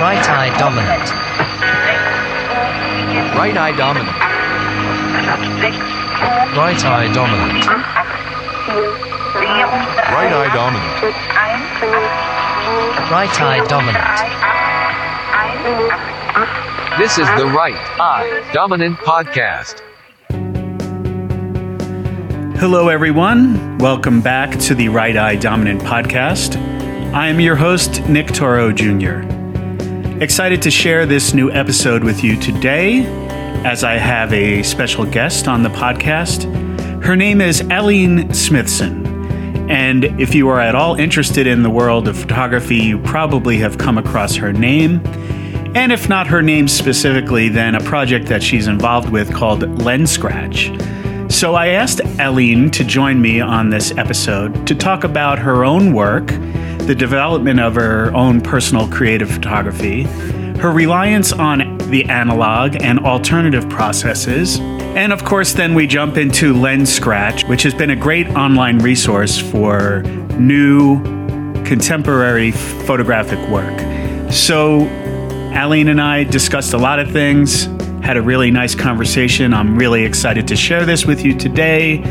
Right eye dominant. Right eye dominant. Right eye dominant. Right eye dominant. Right eye dominant. This is the Right Eye Dominant Podcast. Hello, everyone. Welcome back to the Right Eye Dominant Podcast. I am your host, Nick Toro Jr. Excited to share this new episode with you today as I have a special guest on the podcast. Her name is Aline Smithson. And if you are at all interested in the world of photography, you probably have come across her name. And if not her name specifically, then a project that she's involved with called Lenscratch. So I asked Aline to join me on this episode to talk about her own work, the development of her own personal creative photography, her reliance on the analog and alternative processes, and of course, then we jump into Lenscratch, which has been a great online resource for new contemporary photographic work. So, Aline and I discussed a lot of things, had a really nice conversation. I'm really excited to share this with you today.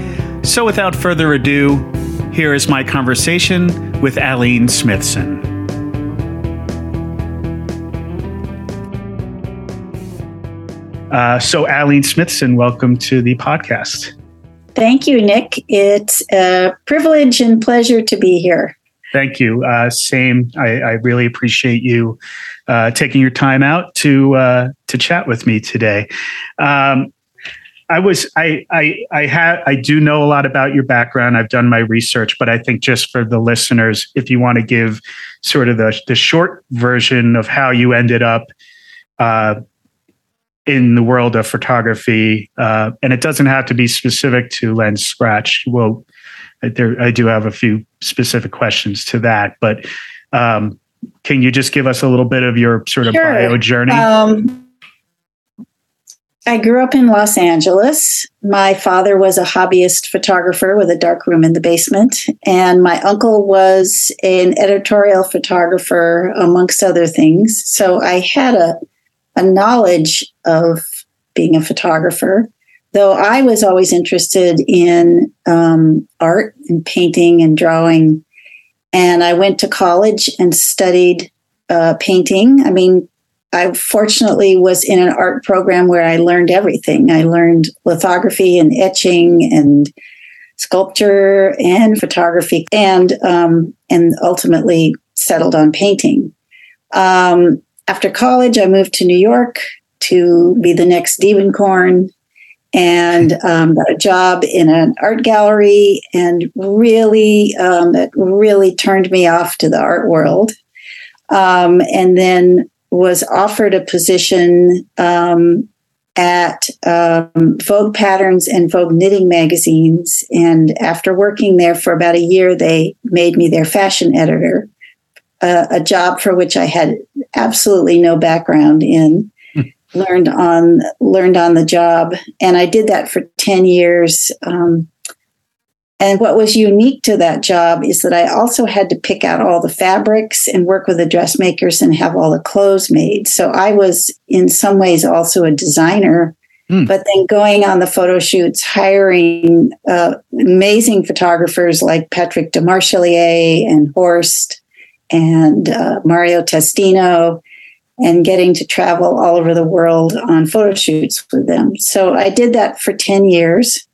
So, without further ado, here is my conversation with Aline Smithson. Uh, so, Aline Smithson, welcome to the podcast. Thank you, Nick. It's a privilege and pleasure to be here. Thank you. Uh, same. I, I, really appreciate you uh, taking your time out to uh, to chat with me today. Um, I was I I I have I do know a lot about your background. I've done my research, but I think just for the listeners, if you want to give sort of the the short version of how you ended up uh, in the world of photography, uh, and it doesn't have to be specific to Lenscratch. Well, there I do have a few specific questions to that, but um, can you just give us a little bit of your sort of sure. bio journey? Um, I grew up in Los Angeles. My father was a hobbyist photographer with a dark room in the basement, and my uncle was an editorial photographer, amongst other things. So I had a a knowledge of being a photographer, though I was always interested in um, art and painting and drawing. And I went to college and studied uh, painting. I mean, I fortunately was in an art program where I learned everything. I learned lithography and etching and sculpture and photography, and um, and ultimately settled on painting. Um, after college, I moved to New York to be the next Diebenkorn and um, got a job in an art gallery and really um, it really turned me off to the art world um, and then was offered a position um, at um, vogue patterns and vogue knitting magazines and after working there for about a year they made me their fashion editor a, a job for which I had absolutely no background in. learned on learned on the job, and I did that for ten years. Um, and what was unique to that job is that I also had to pick out all the fabrics and work with the dressmakers and have all the clothes made. So I was, in some ways, also a designer. Mm. But then going on the photo shoots, hiring uh, amazing photographers like Patrick Demarchelier and Horst, and uh, Mario Testino and getting to travel all over the world on photo shoots with them. So I did that for 10 years.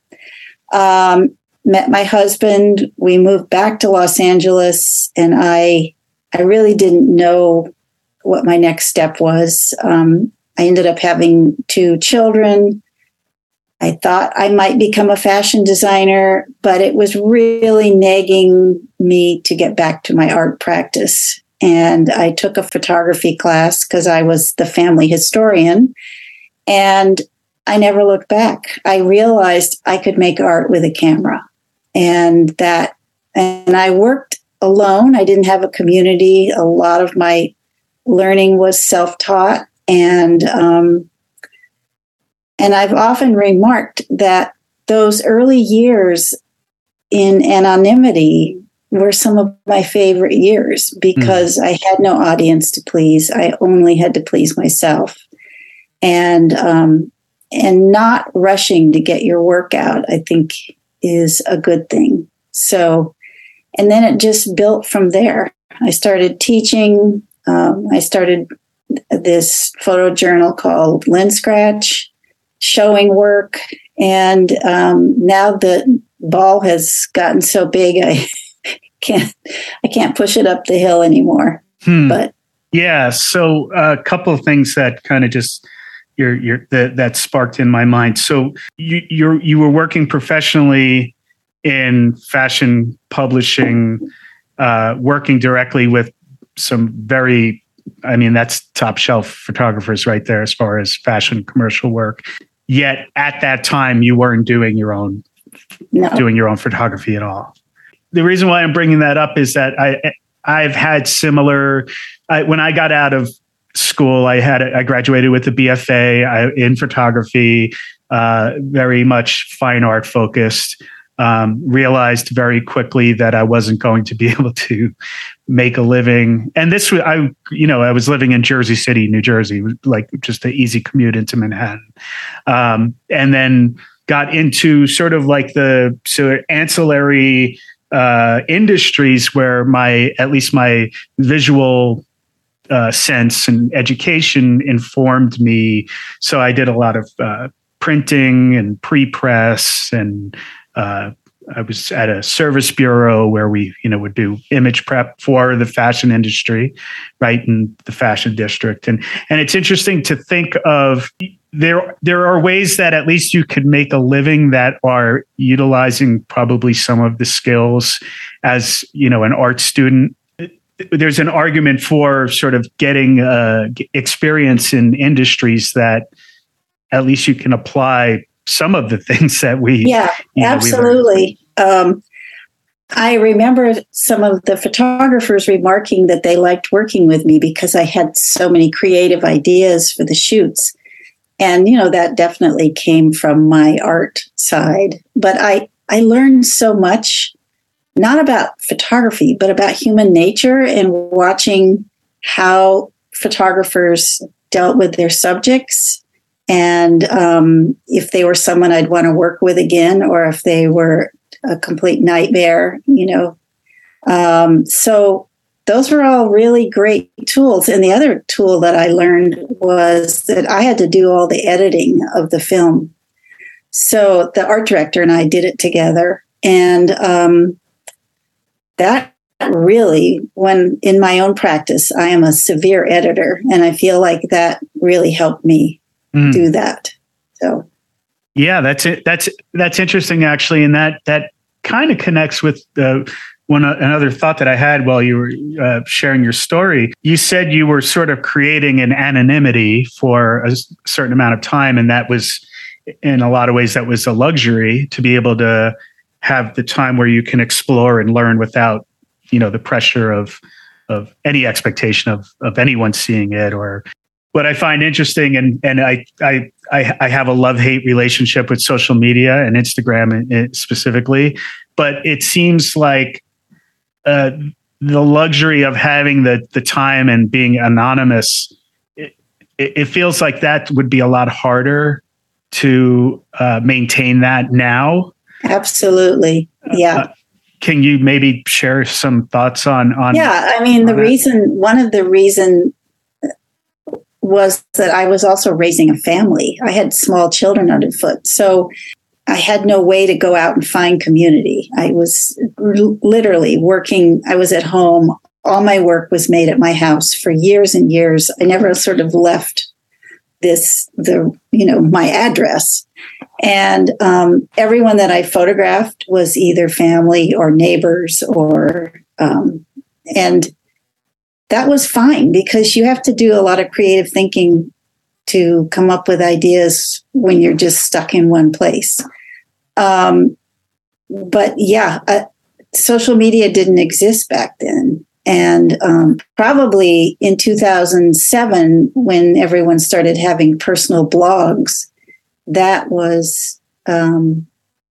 Um, met my husband. We moved back to Los Angeles, and I, I really didn't know what my next step was. Um, I ended up having two children. I thought I might become a fashion designer, but it was really nagging me to get back to my art practice. And I took a photography class because I was the family historian. And I never looked back. I realized I could make art with a camera and that, and I worked alone. I didn't have a community. A lot of my learning was self taught. And, um, and I've often remarked that those early years in anonymity were some of my favorite years because I had no audience to please. I only had to please myself, and um, and not rushing to get your work out. I think is a good thing. So, and then it just built from there. I started teaching. Um, I started this photo journal called Lenscratch, showing work, and um, now the ball has gotten so big, I can't I can't push it up the hill anymore. Hmm. But Yeah. So a couple of things that kind of just your your that that sparked in my mind. So you you you were working professionally in fashion publishing, uh, working directly with some very, I mean, that's top shelf photographers right there as far as fashion commercial work. Yet at that time, you weren't doing your own no, doing your own photography at all. The reason why I'm bringing that up is that I I've had similar. I, when I got out of school, I had I graduated with a BFA in photography, uh, very much fine art focused. Um, realized very quickly that I wasn't going to be able to make a living. And this was I, you know, I was living in Jersey City, New Jersey, like just an easy commute into Manhattan, um, and then got into sort of like the sort of ancillary uh, industries where my at least my visual uh, sense and education informed me. So I did a lot of uh, printing and pre-press, and uh, I was at a service bureau where we, you know, would do image prep for the fashion industry, right in the fashion district. And and it's interesting to think of there there are ways that at least you could make a living that are utilizing probably some of the skills as you know an art student there's an argument for sort of getting uh, experience in industries that at least you can apply some of the things that we yeah, you know, we absolutely. Um, I remember some of the photographers remarking that they liked working with me because I had so many creative ideas for the shoots. And, you know, that definitely came from my art side. But I, I learned so much, not about photography, but about human nature and watching how photographers dealt with their subjects and um, if they were someone I'd want to work with again, or if they were a complete nightmare, you know. Um, so those were all really great tools. And the other tool that I learned was that I had to do all the editing of the film. So the art director and I did it together, and um, that really when in my own practice i am a severe editor and i feel like that really helped me Mm. do that. So Yeah, that's it. That's that's interesting actually, and that that kind of connects with uh, one uh, another thought that I had while you were uh, sharing your story. You said you were sort of creating an anonymity for a certain amount of time, and that was in a lot of ways that was a luxury to be able to have the time where you can explore and learn without you know the pressure of of any expectation of of anyone seeing it or what I find interesting, and and I I I, have a love hate relationship with social media and Instagram in- in specifically, but it seems like uh, the luxury of having the the time and being anonymous. It it feels like that would be a lot harder to uh, maintain that now. Absolutely. Yeah. Uh, can you maybe share some thoughts on on? yeah. I mean, the that? reason, one of the reason was that I was also raising a family. I had small children underfoot. So I had no way to go out and find community. I was literally working, I was at home. All my work was made at my house for years and years. I never sort of left this, the, you know, my address. And um, everyone that I photographed was either family or neighbors or, um, and that was fine because you have to do a lot of creative thinking to come up with ideas when you're just stuck in one place. Um, but yeah, uh, social media didn't exist back then. And um, probably in 2007, when everyone started having personal blogs, that was um,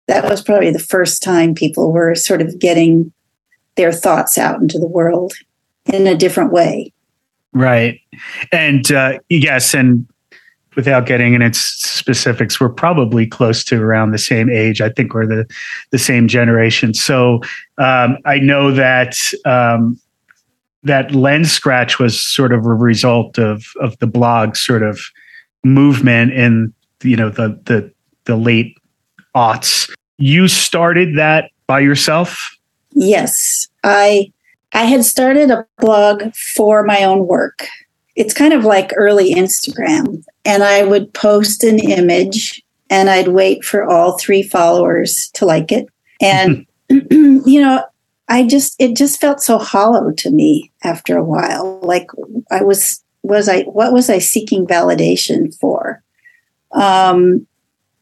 that was probably the first time people were sort of getting their thoughts out into the world in a different way. Right. And uh, yes, and without getting into specifics, we're probably close to around the same age. I think we're the the same generation. So um, I know that um, that lenscratch was sort of a result of of the blog sort of movement in you know the the the late aughts. You started that by yourself. Yes, I I had started a blog for my own work. It's kind of like early Instagram. And I would post an image and I'd wait for all three followers to like it. And, you know, I just, it just felt so hollow to me after a while. Like I was, was I, what was I seeking validation for? Um,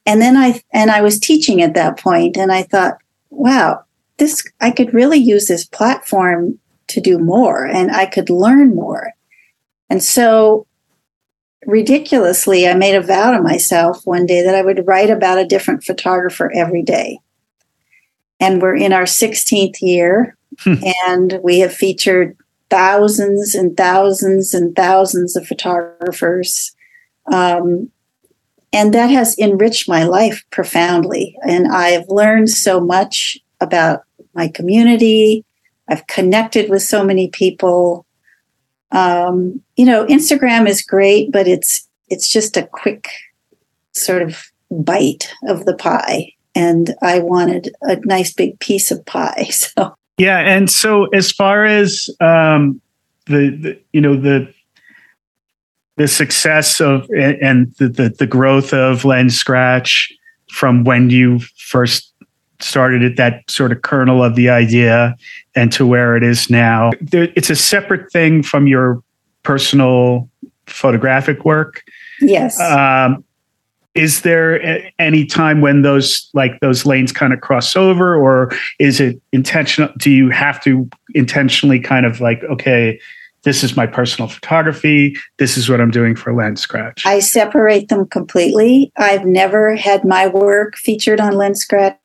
and then I, and I was teaching at that point and I thought, wow, this I could really use this platform to do more and I could learn more. And so ridiculously, I made a vow to myself one day that I would write about a different photographer every day. And we're in our 16th year hmm. and we have featured thousands and thousands and thousands of photographers. Um, and that has enriched my life profoundly. And I have learned so much about my community. I've connected with so many people. Um, you know, Instagram is great, but it's it's just a quick sort of bite of the pie, and I wanted a nice big piece of pie. So yeah, and so as far as um, the, the you know the the success of and the, the, the growth of Lenscratch from when you first started at that sort of kernel of the idea and to where it is now. It's a separate thing from your personal photographic work. Yes. Um, is there any time when those like those lanes kind of cross over or is it intentional do you have to intentionally kind of like okay this is my personal photography this is what i'm doing for lenscratch i separate them completely i've never had my work featured on lenscratch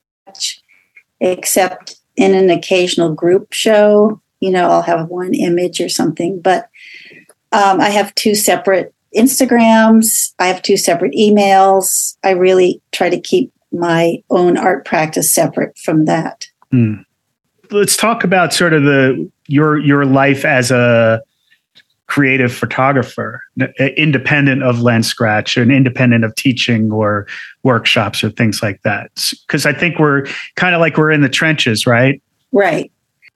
except in an occasional group show. You know, I'll have one image or something, but um, I have two separate Instagrams. I have two separate emails. I really try to keep my own art practice separate from that. Hmm. Let's talk about sort of the your your life as a creative photographer, independent of Lenscratch and independent of teaching or workshops or things like that. Because I think we're kind of like we're in the trenches, right? Right.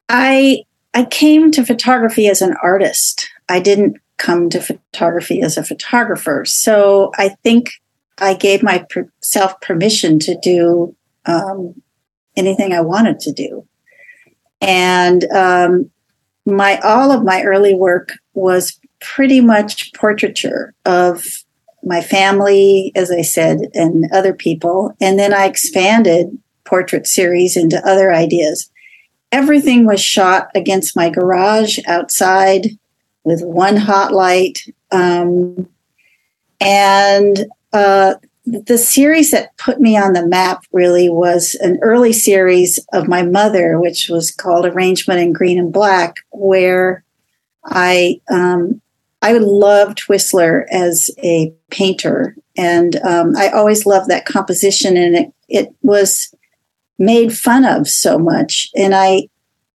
I I came to photography as an artist. I didn't come to photography as a photographer. So I think I gave myself permission to do um, anything I wanted to do. And um, my all of my early work was pretty much portraiture of my family, as I said, and other people. And then I expanded portrait series into other ideas. Everything was shot against my garage outside with one hot light. Um, and uh, the series that put me on the map really was an early series of my mother, which was called Arrangement in Green and Black, where I um, I loved Whistler as a painter, and um, I always loved that composition, and it it was made fun of so much, and I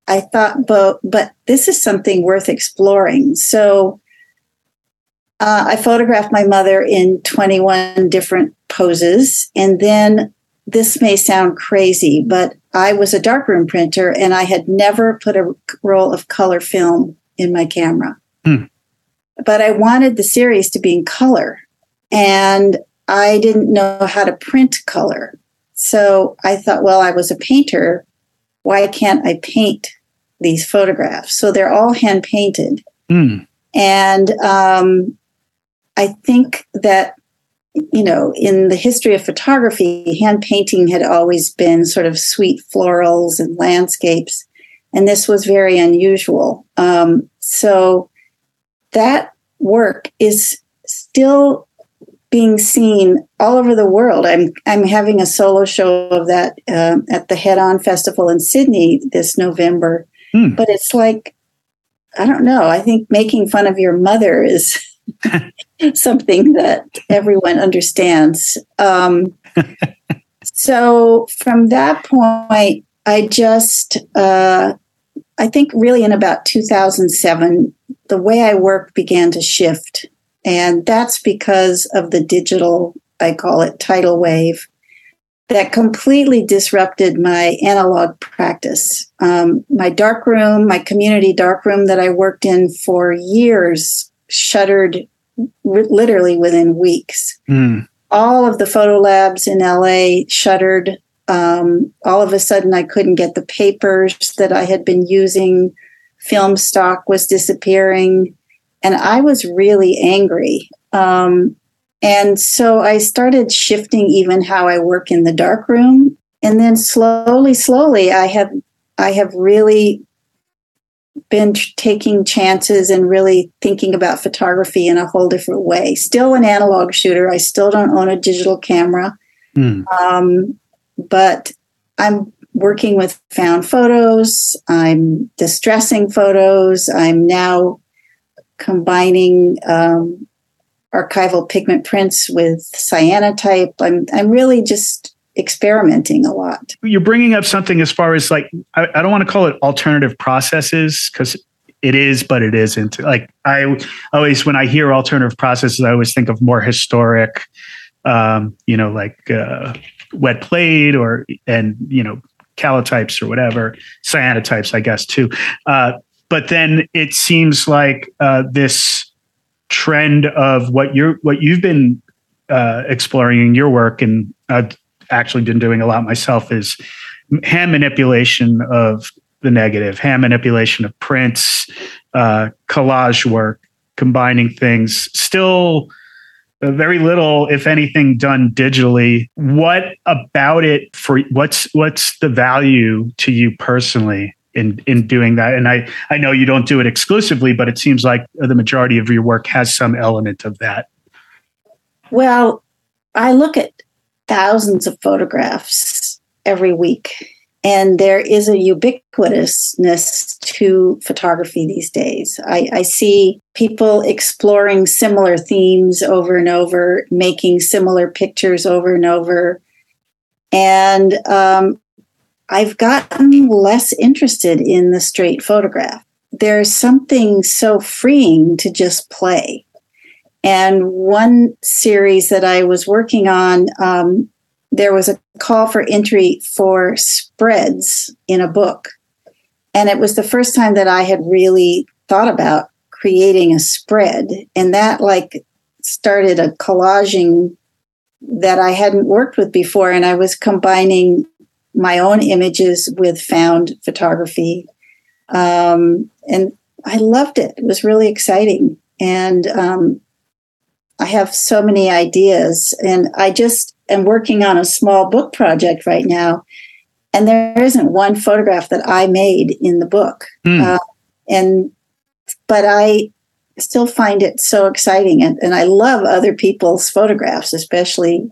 I thought, but but this is something worth exploring. So uh, I photographed my mother in 21 different poses. And then this may sound crazy, but I was a darkroom printer and I had never put a roll of color film in my camera. Hmm. But I wanted the series to be in color. And I didn't know how to print color. So I thought, well, I was a painter. Why can't I paint these photographs? So they're all hand painted. Hmm. And um, I think that, you know, in the history of photography, hand painting had always been sort of sweet florals and landscapes. And this was very unusual. Um, so that work is still being seen all over the world. I'm I'm having a solo show of that uh, at the Head On Festival in Sydney this November, Hmm. but it's like I don't know. I think making fun of your mother is something that everyone understands. Um, so from that point, I just, uh, I think really in about 2007, the way I work began to shift. And that's because of the digital, I call it tidal wave, that completely disrupted my analog practice. Um, my darkroom, my community darkroom that I worked in for years, shuttered literally within weeks. Hmm. All of the photo labs in LA shuttered. Um, all of a sudden, I couldn't get the papers that I had been using. Film stock was disappearing. And I was really angry. Um, and so I started shifting even how I work in the dark room. And then slowly, slowly, I have I have really been t- taking chances and really thinking about photography in a whole different way. Still an analog shooter. I still don't own a digital camera. Hmm. Um, but I'm working with found photos. I'm distressing photos. I'm now combining um, archival pigment prints with cyanotype. I'm I'm really just experimenting a lot. You're bringing up something as far as like I, I don't want to call it alternative processes because it is, but it isn't. Like I always, when I hear alternative processes, I always think of more historic, um, you know, like uh, wet plate or and you know calotypes or whatever cyanotypes, I guess too. Uh, but then it seems like uh, this trend of what you're what you've been uh, exploring in your work, and I've actually been doing a lot myself, is hand manipulation of the negative, hand manipulation of prints, uh, collage work, combining things. Still, uh, very little, if anything, done digitally. What about it for what's what's the value to you personally in in doing that? And I I know you don't do it exclusively, but it seems like the majority of your work has some element of that. Well, I look at thousands of photographs every week, and there is a ubiquitousness to photography these days. I, I, see people exploring similar themes over and over, making similar pictures over and over. And um, I've gotten less interested in the straight photograph. There's something so freeing to just play. And one series that I was working on, um, there was a call for entry for spreads in a book. And it was the first time that I had really thought about creating a spread. And that, like, started a collaging that I hadn't worked with before. And I was combining my own images with found photography. Um, and I loved it. It was really exciting. And um, I have so many ideas. And I just am working on a small book project right now. And there isn't one photograph that I made in the book. Hmm. Uh, and, but I still find it so exciting. And, and I love other people's photographs, especially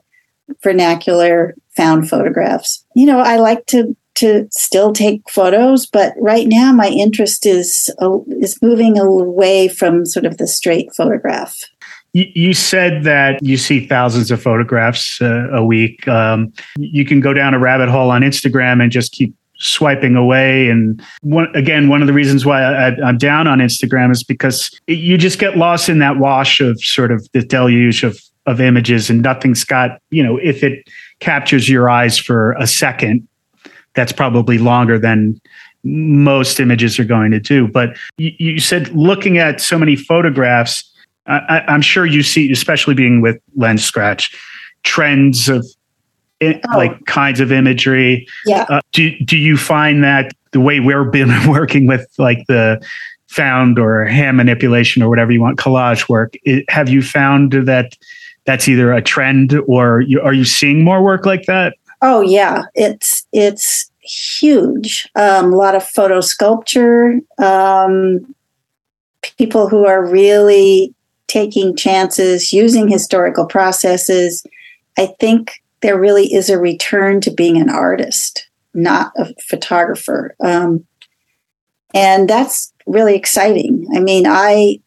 vernacular found photographs. You know, I like to to still take photos, but right now my interest is uh, is moving away from sort of the straight photograph. You, said that you see thousands of photographs uh, a week. Um, you can go down a rabbit hole on Instagram and just keep swiping away. And one, again, one of the reasons why I, I'm down on Instagram is because you just get lost in that wash of sort of the deluge of of images, and nothing's got you know if it captures your eyes for a second, that's probably longer than most images are going to do. But you, you said looking at so many photographs, I, am sure you see, especially being with Lenscratch, trends of it, Oh. like kinds of imagery. Yeah. Uh, do do you find that the way we've been working with like the found or hand manipulation or whatever you want collage work, it, have you found that that's either a trend or you, are you seeing more work like that? Oh yeah, it's it's huge. Um, a lot of photo sculpture. Um, people who are really taking chances, using historical processes. I think there really is a return to being an artist, not a photographer. Um, and that's really exciting. I mean, I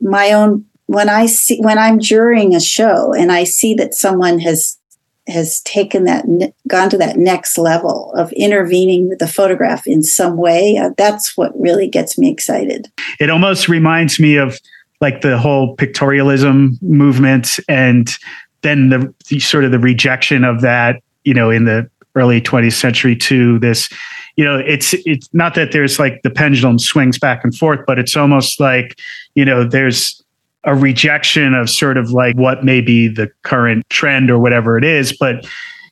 my own when I see when I'm jurying a show and I see that someone has has taken that gone to that next level of intervening with the photograph in some way uh, that's what really gets me excited it almost reminds me of like the whole pictorialism movement and then the, the sort of the rejection of that you know in the early 20th century to this you know it's it's not that there's like the pendulum swings back and forth but it's almost like you know there's a rejection of sort of like what may be the current trend or whatever it is. But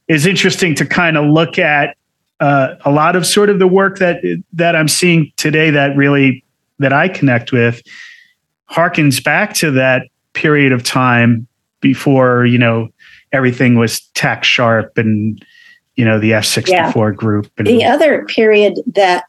is interesting to kind of look at uh, a lot of sort of the work that that I'm seeing today that really that I connect with harkens back to that period of time before you know everything was tack sharp and you know the F64 yeah. group. And, the other period that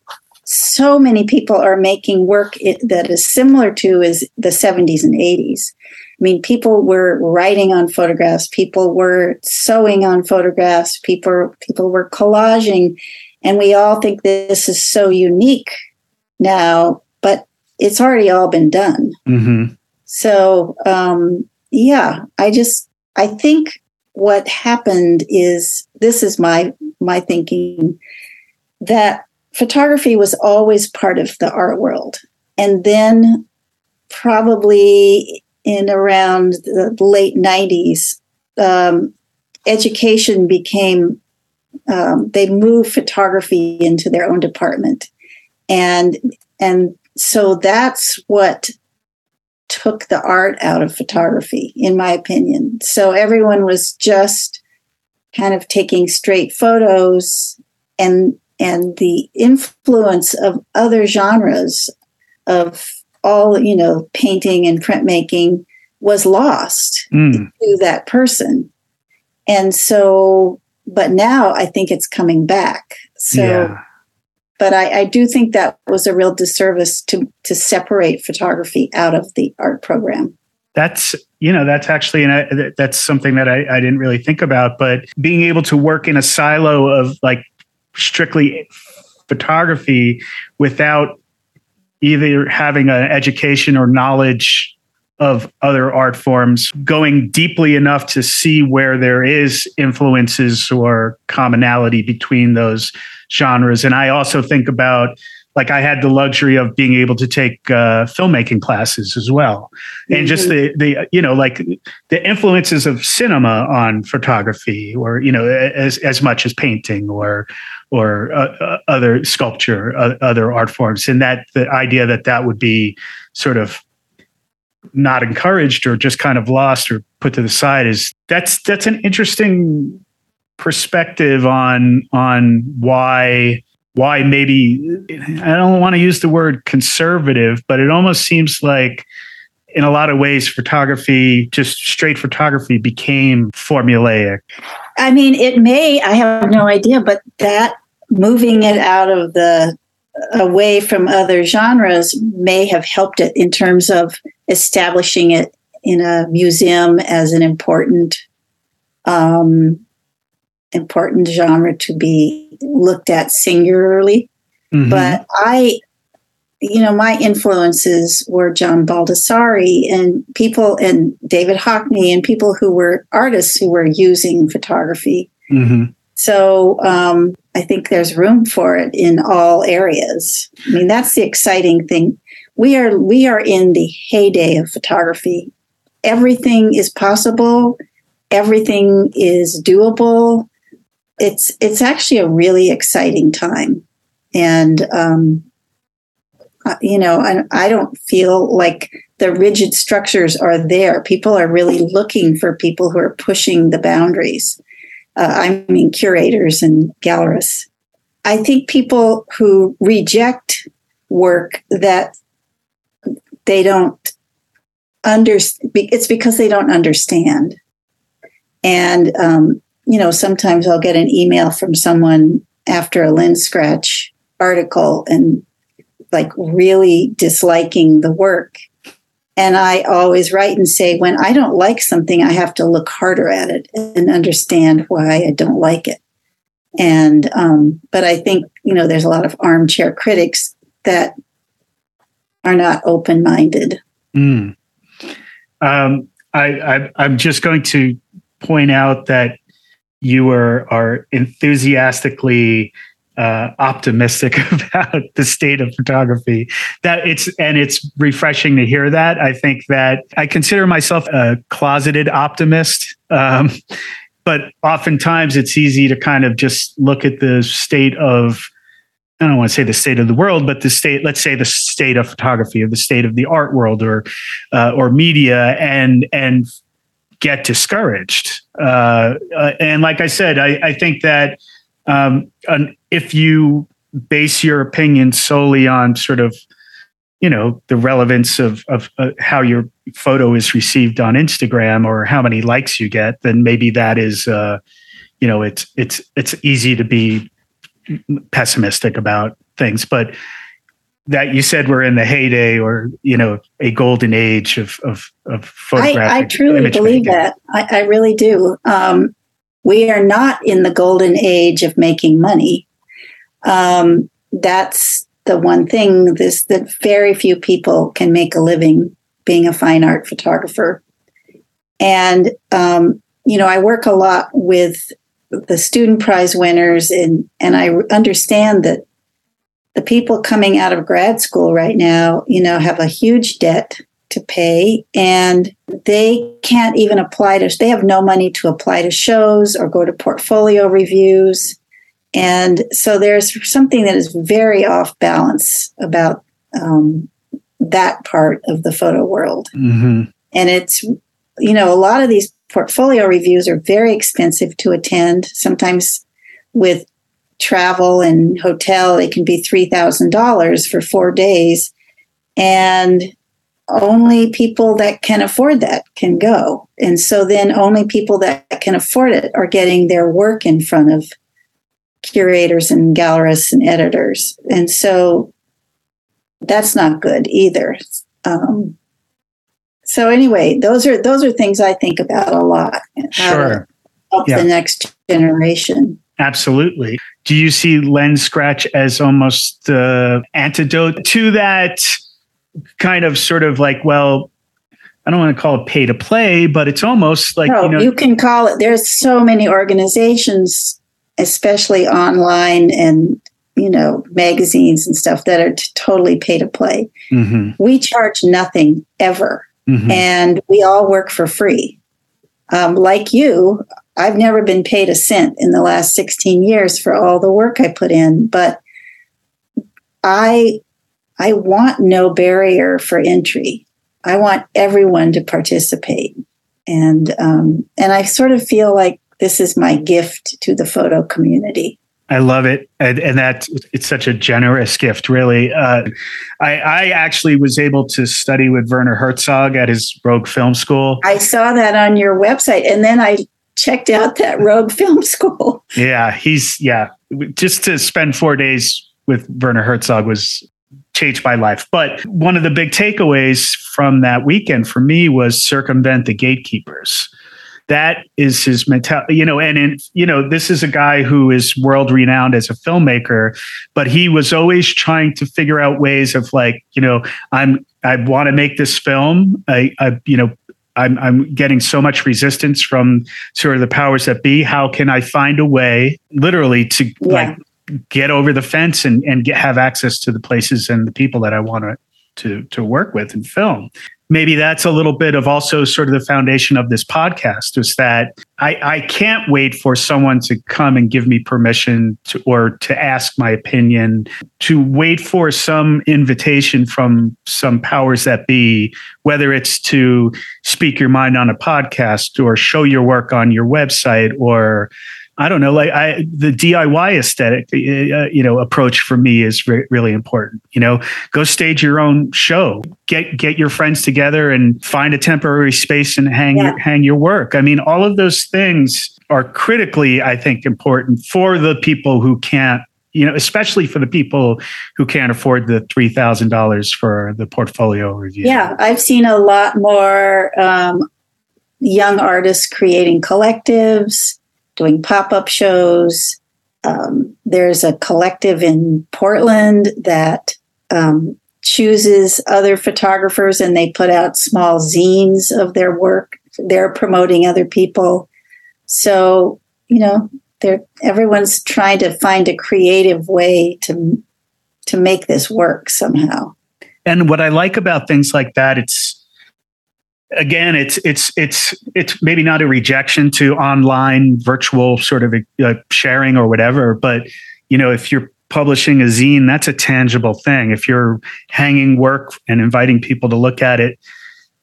so many people are making work that is similar to is the 70s and 80s. I mean, people were writing on photographs, people were sewing on photographs, people people were collaging, and we all think this is so unique now, but it's already all been done. Mm-hmm. So, um, yeah, I just I think what happened is this is my my thinking that photography was always part of the art world and then probably in around the late 90s um, education became um, they moved photography into their own department and and so that's what took the art out of photography, in my opinion. So everyone was just kind of taking straight photos and and the influence of other genres of all you know painting and printmaking was lost mm. to that person and so but now i think it's coming back so yeah but I, I, do think that was a real disservice to to separate photography out of the art program. That's you know that's actually and uh, that's something that I, I didn't really think about, but being able to work in a silo of like strictly photography without either having an education or knowledge of other art forms, going deeply enough to see where there is influences or commonality between those genres. And I also think about like I had the luxury of being able to take uh, filmmaking classes as well, and mm-hmm. just the the you know like the influences of cinema on photography, or you know as as much as painting or or uh, uh, other sculpture, uh, other art forms, and that the idea that that would be sort of not encouraged or just kind of lost or put to the side is that's that's an interesting perspective on on why why maybe I don't want to use the word conservative, but it almost seems like in a lot of ways photography just straight photography became formulaic. I mean, it may, I have no idea, but that moving it out of the away from other genres may have helped it in terms of establishing it in a museum as an important um, important genre to be looked at singularly. Mm-hmm. But I, you know, my influences were John Baldessari and people and David Hockney and people who were artists who were using photography. Mm-hmm. So um, I think there's room for it in all areas. I mean, that's the exciting thing. We are we are in the heyday of photography. Everything is possible. Everything is doable it's it's actually a really exciting time, and um, uh, you know, I, I don't feel like the rigid structures are there. People are really looking for people who are pushing the boundaries. Uh, I mean, curators and gallerists. I think people who reject work that they don't understand, it's because they don't understand. And um, you know, sometimes I'll get an email from someone after a lenscratch article and like really disliking the work. And I always write and say, when I don't like something, I have to look harder at it and understand why I don't like it. And, um, but I think, you know, there's a lot of armchair critics that are not open minded. Mm. Um, I, I, I'm just going to point out that you are are enthusiastically uh, optimistic about the state of photography. That it's and it's refreshing to hear that. I think that I consider myself a closeted optimist. Um, but oftentimes it's easy to kind of just look at the state of I don't want to say the state of the world, but the state, let's say the state of photography or the state of the art world or uh, or media, and and get discouraged. Uh, uh, and like I said, I, I think that um, an, if you base your opinion solely on sort of you know the relevance of of uh, how your photo is received on Instagram or how many likes you get, then maybe that is uh, you know it's it's it's easy to be pessimistic about things, but that you said we're in the heyday or you know a golden age of of, of photographic. I, I truly believe making. that. I, I, really do. Um, we are not in the golden age of making money. Um, that's the one thing this that very few people can make a living being a fine art photographer. And um, you know, I work a lot with the student prize winners and and I understand that the people coming out of grad school right now, you know, have a huge debt to pay and they can't even apply to they have no money to apply to shows or go to portfolio reviews. And so there's something that is very off balance about um, that part of the photo world. Mm-hmm. And it's, you know, a lot of these portfolio reviews are very expensive to attend. Sometimes with travel and hotel, it can be $3,000 for four days. And only people that can afford that can go. And so then only people that can afford it are getting their work in front of curators and gallerists and editors. And so that's not good either. Um, so anyway, those are those are things I think about a lot. Sure. Help yeah. the next generation. Absolutely. Do you see Lenscratch as almost the antidote to that kind of sort of like, well, I don't want to call it pay to play, but it's almost like no, you know you can call it. There's so many organizations, especially online and you know magazines and stuff that are t- totally pay to play. Mm-hmm. We charge nothing ever mm-hmm. and we all work for free. Um, like you, I've never been paid a cent in the last 16 years for all the work I put in, but I I want no barrier for entry. I want everyone to participate, and um, and I sort of feel like this is my gift to the photo community. I love it, and, and that it's such a generous gift. Really, uh, I, I, actually was able to study with Werner Herzog at his Rogue Film School. I saw that on your website, and then I checked out that Rogue Film School. Yeah, he's yeah. Just to spend four days with Werner Herzog was changed my life. But one of the big takeaways from that weekend for me was circumvent the gatekeepers that is his mentality you know and in you know this is a guy who is world renowned as a filmmaker but he was always trying to figure out ways of like you know i'm i want to make this film i i you know I'm, I'm getting so much resistance from sort of the powers that be. How can I find a way, literally, to yeah. like get over the fence and, and get, have access to the places and the people that I want to to to work with and film maybe that's a little bit of also sort of the foundation of this podcast is that I, I can't wait for someone to come and give me permission to, or to ask my opinion, to wait for some invitation from some powers that be, whether it's to speak your mind on a podcast or show your work on your website or I don't know, like I, the DIY aesthetic, uh, you know, approach for me is re- really important. You know, go stage your own show, get get your friends together and find a temporary space and hang yeah. your, hang your work. I mean, all of those things are critically, I think, important for the people who can't. You know, especially for the people who can't afford the three thousand dollars for the portfolio review. Yeah, I've seen a lot more um, young artists creating collectives doing pop up shows. Um, there's a collective in Portland that um, chooses other photographers and they put out small zines of their work. They're promoting other people. So, you know, they're everyone's trying to find a creative way to to make this work somehow. And what I like about things like that, it's again, it's it's it's it's maybe not a rejection to online virtual sort of uh, sharing or whatever, but you know, if you're publishing a zine, that's a tangible thing. If you're hanging work and inviting people to look at it,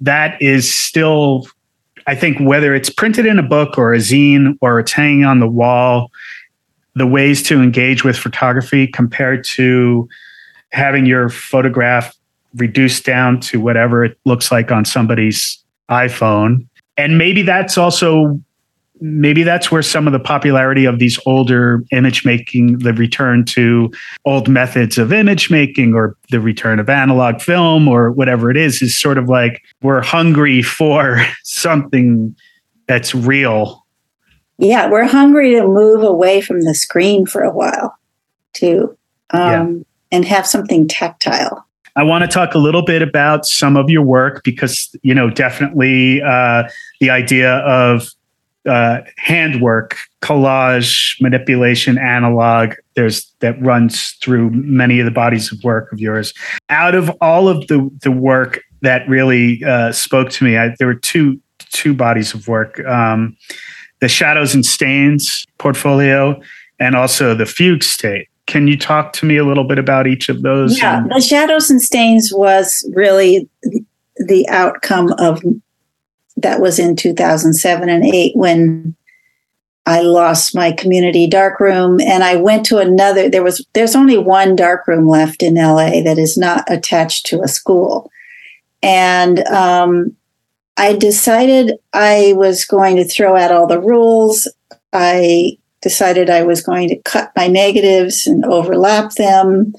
that is still, I think, whether it's printed in a book or a zine or it's hanging on the wall, the ways to engage with photography compared to having your photograph reduced down to whatever it looks like on somebody's iPhone. And maybe that's also maybe that's where some of the popularity of these older image making, the return to old methods of image making or the return of analog film or whatever it is, is sort of like we're hungry for something that's real. Yeah, we're hungry to move away from the screen for a while too um, yeah. and have something tactile. I want to talk a little bit about some of your work because, you know, definitely uh, the idea of uh, handwork, collage, manipulation, analog. There's that runs through many of the bodies of work of yours. Out of all of the the work that really uh, spoke to me, I, there were two two bodies of work: um, the Shadows and Stains portfolio, and also the Fugue State. Can you talk to me a little bit about each of those? Yeah, the Shadows and Stains was really the outcome of that was in 2007 and 8 when I lost my community darkroom and I went to another there was there's only one darkroom left in LA that is not attached to a school. And um, I decided I was going to throw out all the rules. I decided I was going to cut my negatives and overlap them.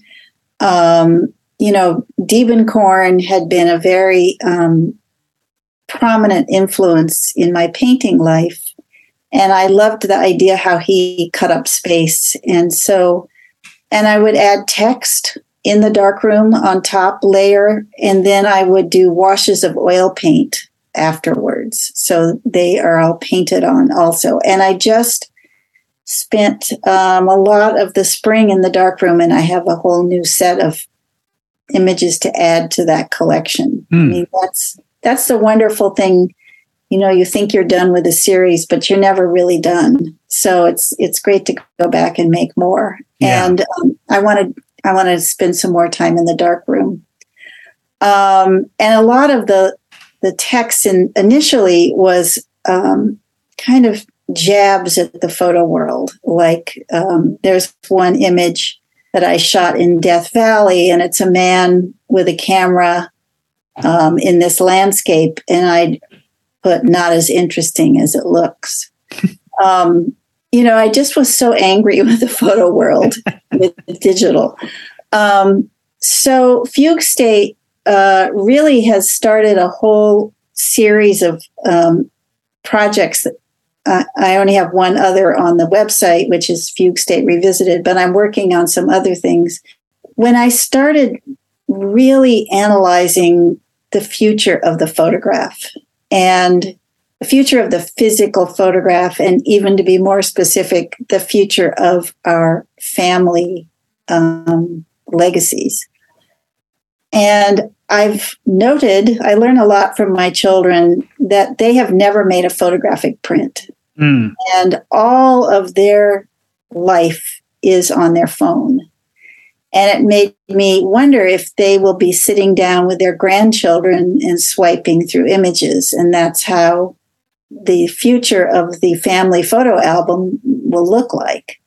Um, you know, Diebenkorn had been a very um, prominent influence in my painting life. And I loved the idea how he cut up space. And so, and I would add text in the darkroom on top layer, and then I would do washes of oil paint afterwards. So they are all painted on also. And I just spent um, a lot of the spring in the darkroom, and I have a whole new set of images to add to that collection. Mm. I hmm. mean, that's that's the wonderful thing you know you think you're done with a series but you're never really done so it's it's great to go back and make more yeah. and um, i wanted i want to spend some more time in the dark room um, and a lot of the the text in, initially was um, kind of jabs at the photo world like um, there's one image that i shot in death valley and it's a man with a camera um, in this landscape, and I put not as interesting as it looks. Um, you know, I just was so angry with the photo world with digital. Um, so Fugue State uh, really has started a whole series of um, projects that uh, I only have one other on the website, which is Fugue State Revisited, but I'm working on some other things. When I started really analyzing the future of the photograph and the future of the physical photograph, and even to be more specific, the future of our family um, legacies. And I've noted, I learn a lot from my children that they have never made a photographic print. Mm. And all of their life is on their phone. And it made me wonder if they will be sitting down with their grandchildren and swiping through images. And that's how the future of the family photo album will look like,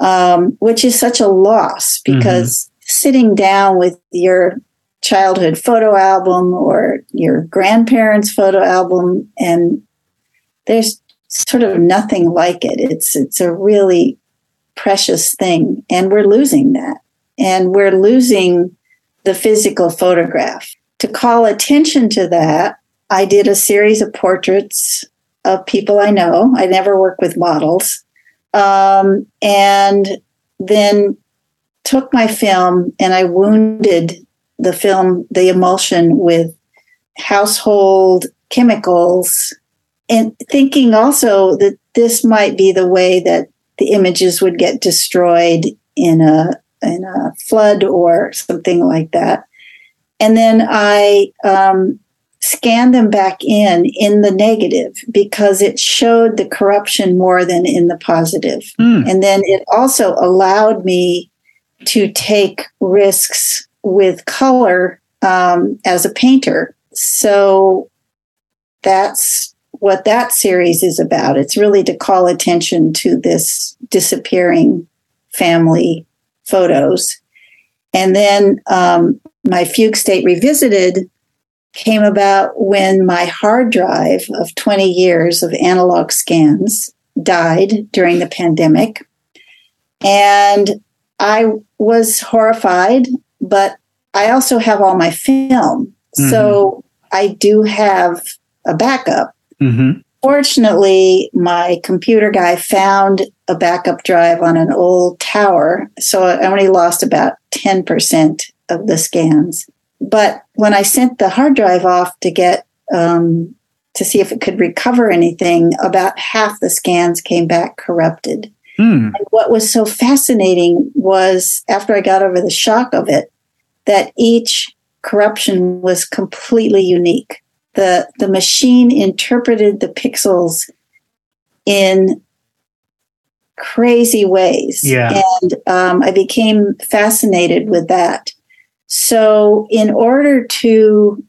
um, which is such a loss because mm-hmm. sitting down with your childhood photo album or your grandparents' photo album, and there's sort of nothing like it. It's it's a really precious thing, and we're losing that and we're losing the physical photograph. To call attention to that, I did a series of portraits of people I know. I never work with models. Um, and then took my film and I wounded the film, the emulsion with household chemicals and thinking also that this might be the way that the images would get destroyed in a in a flood or something like that. And then I um, scanned them back in in the negative because it showed the corruption more than in the positive. Mm. And then it also allowed me to take risks with color um, as a painter. So that's what that series is about. It's really to call attention to this disappearing family photos. And then um, my Fugue State Revisited came about when my hard drive of 20 years of analog scans died during the pandemic. And I was horrified, but I also have all my film. Mhm. So I do have a backup. Mm-hmm. Fortunately, my computer guy found a backup drive on an old tower. So I only lost about 10% of the scans. But when I sent the hard drive off to get um, to see if it could recover anything, about half the scans came back corrupted. Mm. And what was so fascinating was after I got over the shock of it, that each corruption was completely unique. The, the machine interpreted the pixels in crazy ways. Yeah. And um, I became fascinated with that. So, in order to,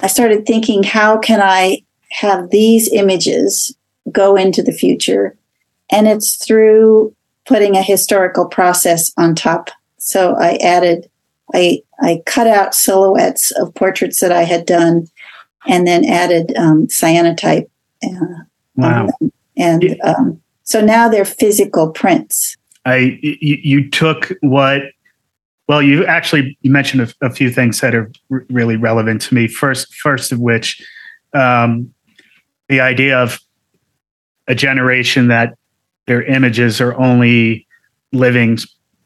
I started thinking, how can I have these images go into the future? And it's through putting a historical process on top. So I added, I I cut out silhouettes of portraits that I had done, and then added um, cyanotype. Uh, Wow. And um, so now they're physical prints. I you, you took what well you actually you mentioned a, a few things that are r- really relevant to me first first of which um, the idea of a generation that their images are only living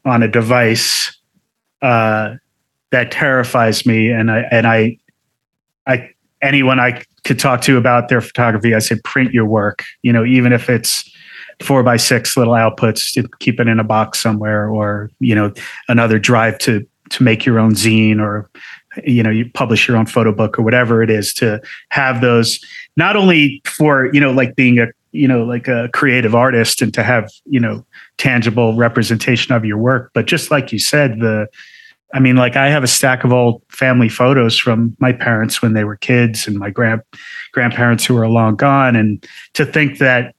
on a device uh, that terrifies me and I and I I anyone I could talk to about their photography I say print your work. You know even if it's four by six little outputs to keep it in a box somewhere or you know another drive to to make your own zine or you know you publish your own photo book or whatever it is to have those not only for you know like being a you know like a creative artist and to have you know tangible representation of your work but just like you said the i mean like i have a stack of old family photos from my parents when they were kids and my grand grandparents who are long gone. And to think that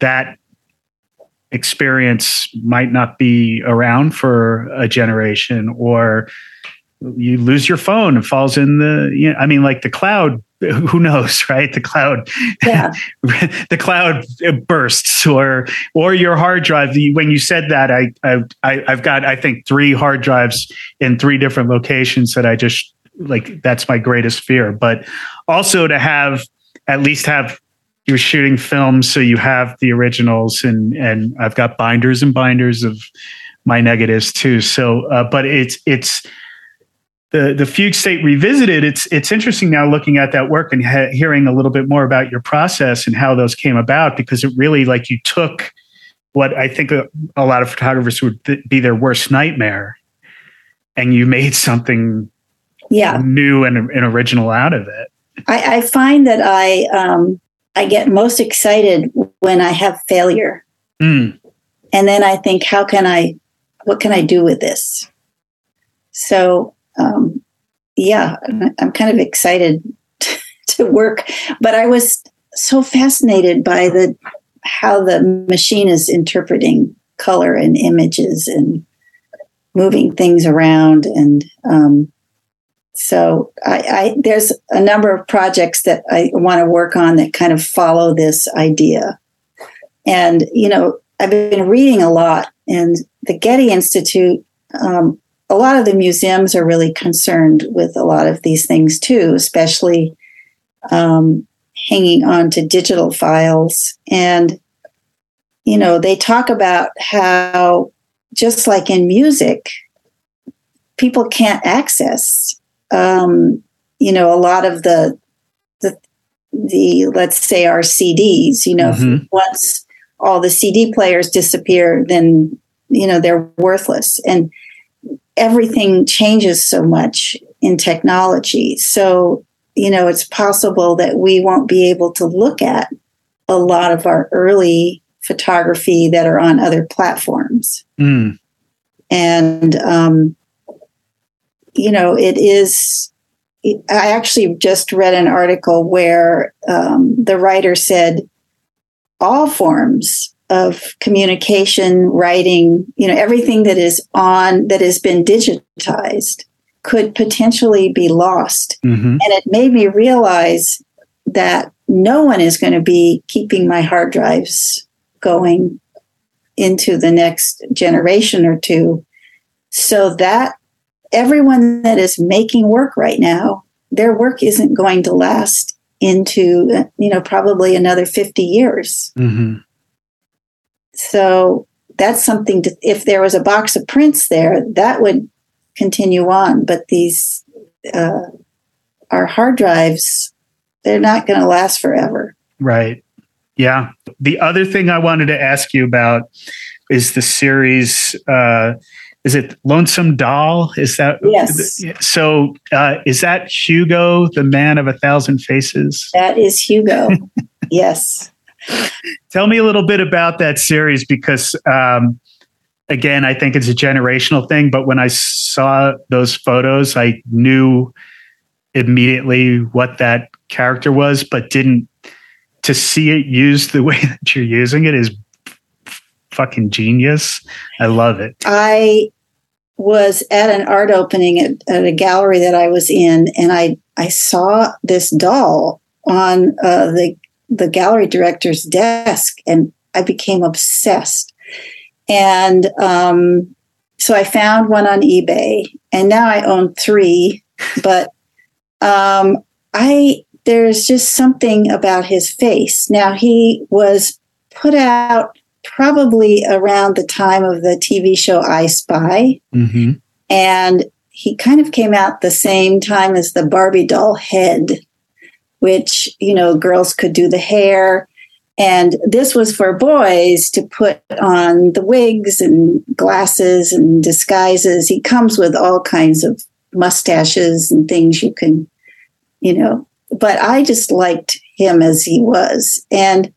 that experience might not be around for a generation or you lose your phone and falls in the you know, i mean like the cloud who knows right? The cloud Yeah. the cloud bursts or or your hard drive. When you said that I, I i've got i think three hard drives in three different locations that i just like that's my greatest fear. But also to have at least have you're shooting films so you have the originals and and i've got binders and binders of my negatives too. So uh, but it's it's the the fugue state revisited it's it's interesting now looking at that work and ha- hearing a little bit more about your process and how those came about because it really like you took what i think a, a lot of photographers would th- be their worst nightmare and you made something Yeah. new and, and original out of it I, I find that I um, I get most excited when I have failure. Mm, and then I think, how can I, what can I do with this? So, um, yeah, I'm- kind of excited to work, but I was so fascinated by the how the machine is interpreting color and images and moving things around, and um, so I, I there's a number of projects that I want to work on that kind of follow this idea, and you know I've been reading a lot, and the Getty Institute, um, a lot of the museums are really concerned with a lot of these things too, especially um, hanging on to digital files. And, you know, they talk about how just like in music, people can't access, um, you know, a lot of the the the let's say our CDs. You know, Mhm. once all the CD players disappear, then you know they're worthless, and everything changes so much in technology. So you know, it's possible that we won't be able to look at a lot of our early photography that are on other platforms Mm. and um, you know it is i actually just read an article where um, the writer said all forms of communication writing you know everything that is on that has been digitized could potentially be lost hmm and it made me realize that no one is going to be keeping my hard drives going into the next generation or two. So that everyone that is making work right now, their work isn't going to last into, you know, probably another 50 years. hmm So that's something to, if there was a box of prints there, that would continue on. But these, uh, our hard drives, they're not going to last forever. Right. Yeah. The other thing I wanted to ask you about is the series. Uh, is it Lonesome Doll? Is that Yes. So uh, is that Hugo, the man of a thousand faces? That is Hugo. yes. Tell me a little bit about that series because, um, again, I think it's a generational thing. But when I saw those photos, I knew immediately what that character was, but didn't to see it used the way that you're using it is fucking genius. I love it. I was at an art opening at, at a gallery that I was in, and I I saw this doll on uh, the the gallery director's desk, and I became obsessed. And um, so I found one on eBay, and now I own three. But um, I there's just something about his face. Now he was put out probably around the time of the TV show I Spy. hmm And he kind of came out the same time as the Barbie doll head, which, you know, girls could do the hair. And this was for boys to put on the wigs and glasses and disguises. He comes with all kinds of mustaches and things you can, you know, but I just liked him as he was. And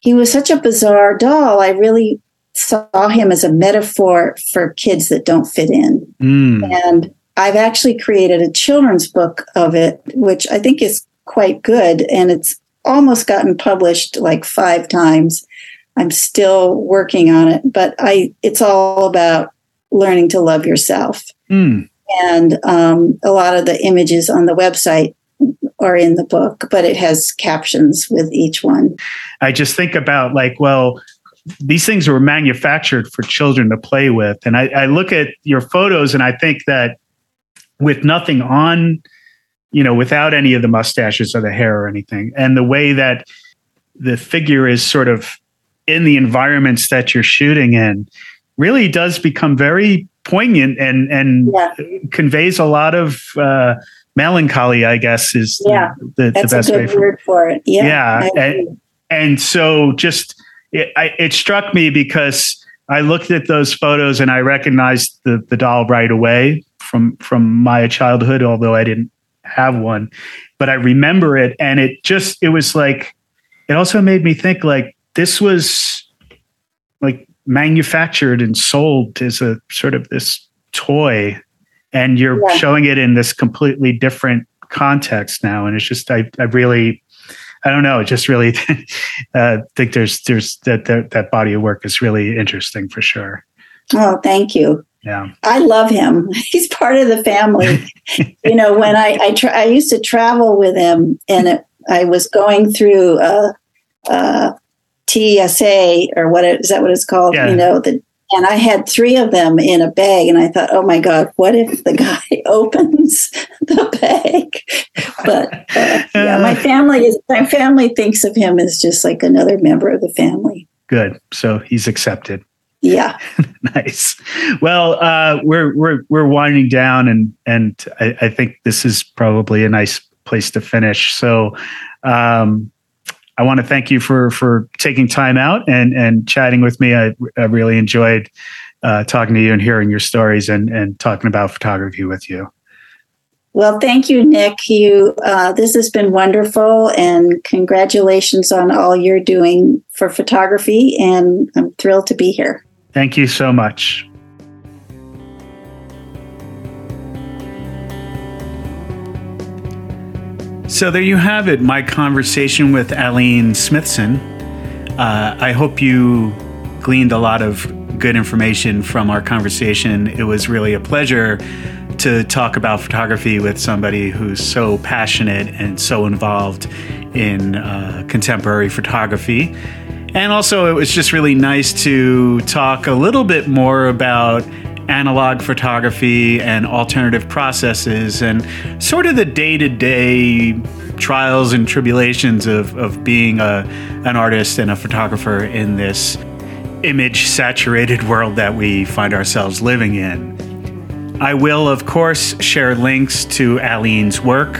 he was such a bizarre doll. I really saw him as a metaphor for kids that don't fit in. Mm. And I've actually created a children's book of it, which I think is quite good. And it's almost gotten published like five times. I'm still working on it, but I it's all about learning to love yourself. Mm. And um, a lot of the images on the website are in the book, but it has captions with each one. I just think about like, well, these things were manufactured for children to play with. And I, I look at your photos and I think that with nothing on, you know, without any of the mustaches or the hair or anything, and the way that the figure is sort of in the environments that you're shooting in really does become very poignant and and Yeah. conveys a lot of uh, melancholy, I guess, is the- Yeah, the, the, That's best a way good for word for it. Yeah. Yeah, and- and so just it, I, it struck me because I looked at those photos and I recognized the the doll right away from from my childhood, although I didn't have one, but I remember it, and it just it was like it also made me think like this was like manufactured and sold as a sort of this toy, and you're Yeah. showing it in this completely different context now, and it's just I I really I don't know. Just really uh, think there's there's that, that that body of work is really interesting for sure. Oh, thank you. Yeah. I love him. He's part of the family. you know, when I I, tra- I used to travel with him, and it, I was going through uh, uh, TSA or what is that? What it's called? Yeah. You know, the and I had three of them in a bag, and I thought, oh my god, what if the guy opens the bag? But uh, yeah, my family is my family thinks of him as just like another member of the family. Good. So he's accepted. Yeah. nice. Well, uh, we're we're we're winding down, and and I, I, think this is probably a nice place to finish. So, um, I want to thank you for for taking time out and and chatting with me. I, I really enjoyed uh, talking to you and hearing your stories and and talking about photography with you. Well, thank you, Nick. You uh, this has been wonderful, and congratulations on all you're doing for photography. And I'm thrilled to be here. Thank you so much. So there you have it, my conversation with Aline Smithson. Uh, I hope you gleaned a lot of good information from our conversation. It was really a pleasure to talk about photography with somebody who's so passionate and so involved in uh, contemporary photography. And also, it was just really nice to talk a little bit more about analog photography and alternative processes and sort of the day to day trials and tribulations of, of being a, an artist and a photographer in this image saturated world that we find ourselves living in. I will, of course, share links to Aline's work,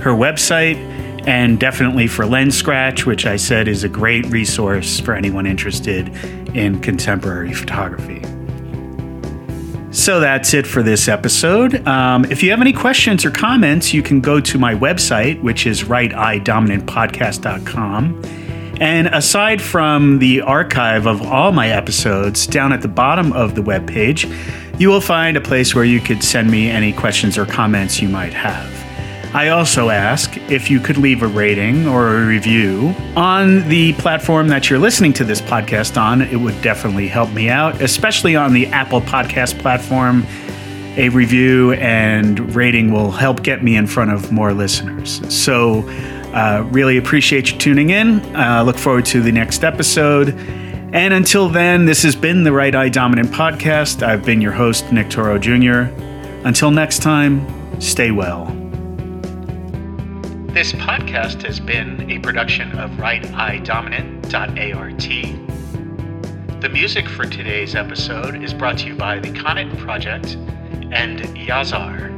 her website, and definitely for Lenscratch, which I said is a great resource for anyone interested in contemporary photography. So that's it for this episode. Um, if you have any questions or comments, you can go to my website, which is righteyedominantpodcast.com. And aside from the archive of all my episodes, down at the bottom of the webpage, you will find a place where you could send me any questions or comments you might have. I also ask if you could leave a rating or a review on the platform that you're listening to this podcast on. It would definitely help me out, especially on the Apple Podcast platform. A review and rating will help get me in front of more listeners. So, uh, really appreciate you tuning in. Uh, look forward to the next episode. And until then, this has been the Right Eye Dominant Podcast. I've been your host, Nick Toro Jr. Until next time, stay well. This podcast has been a production of RightEyeDominant.art. The music for today's episode is brought to you by the Connet Project and Yazar.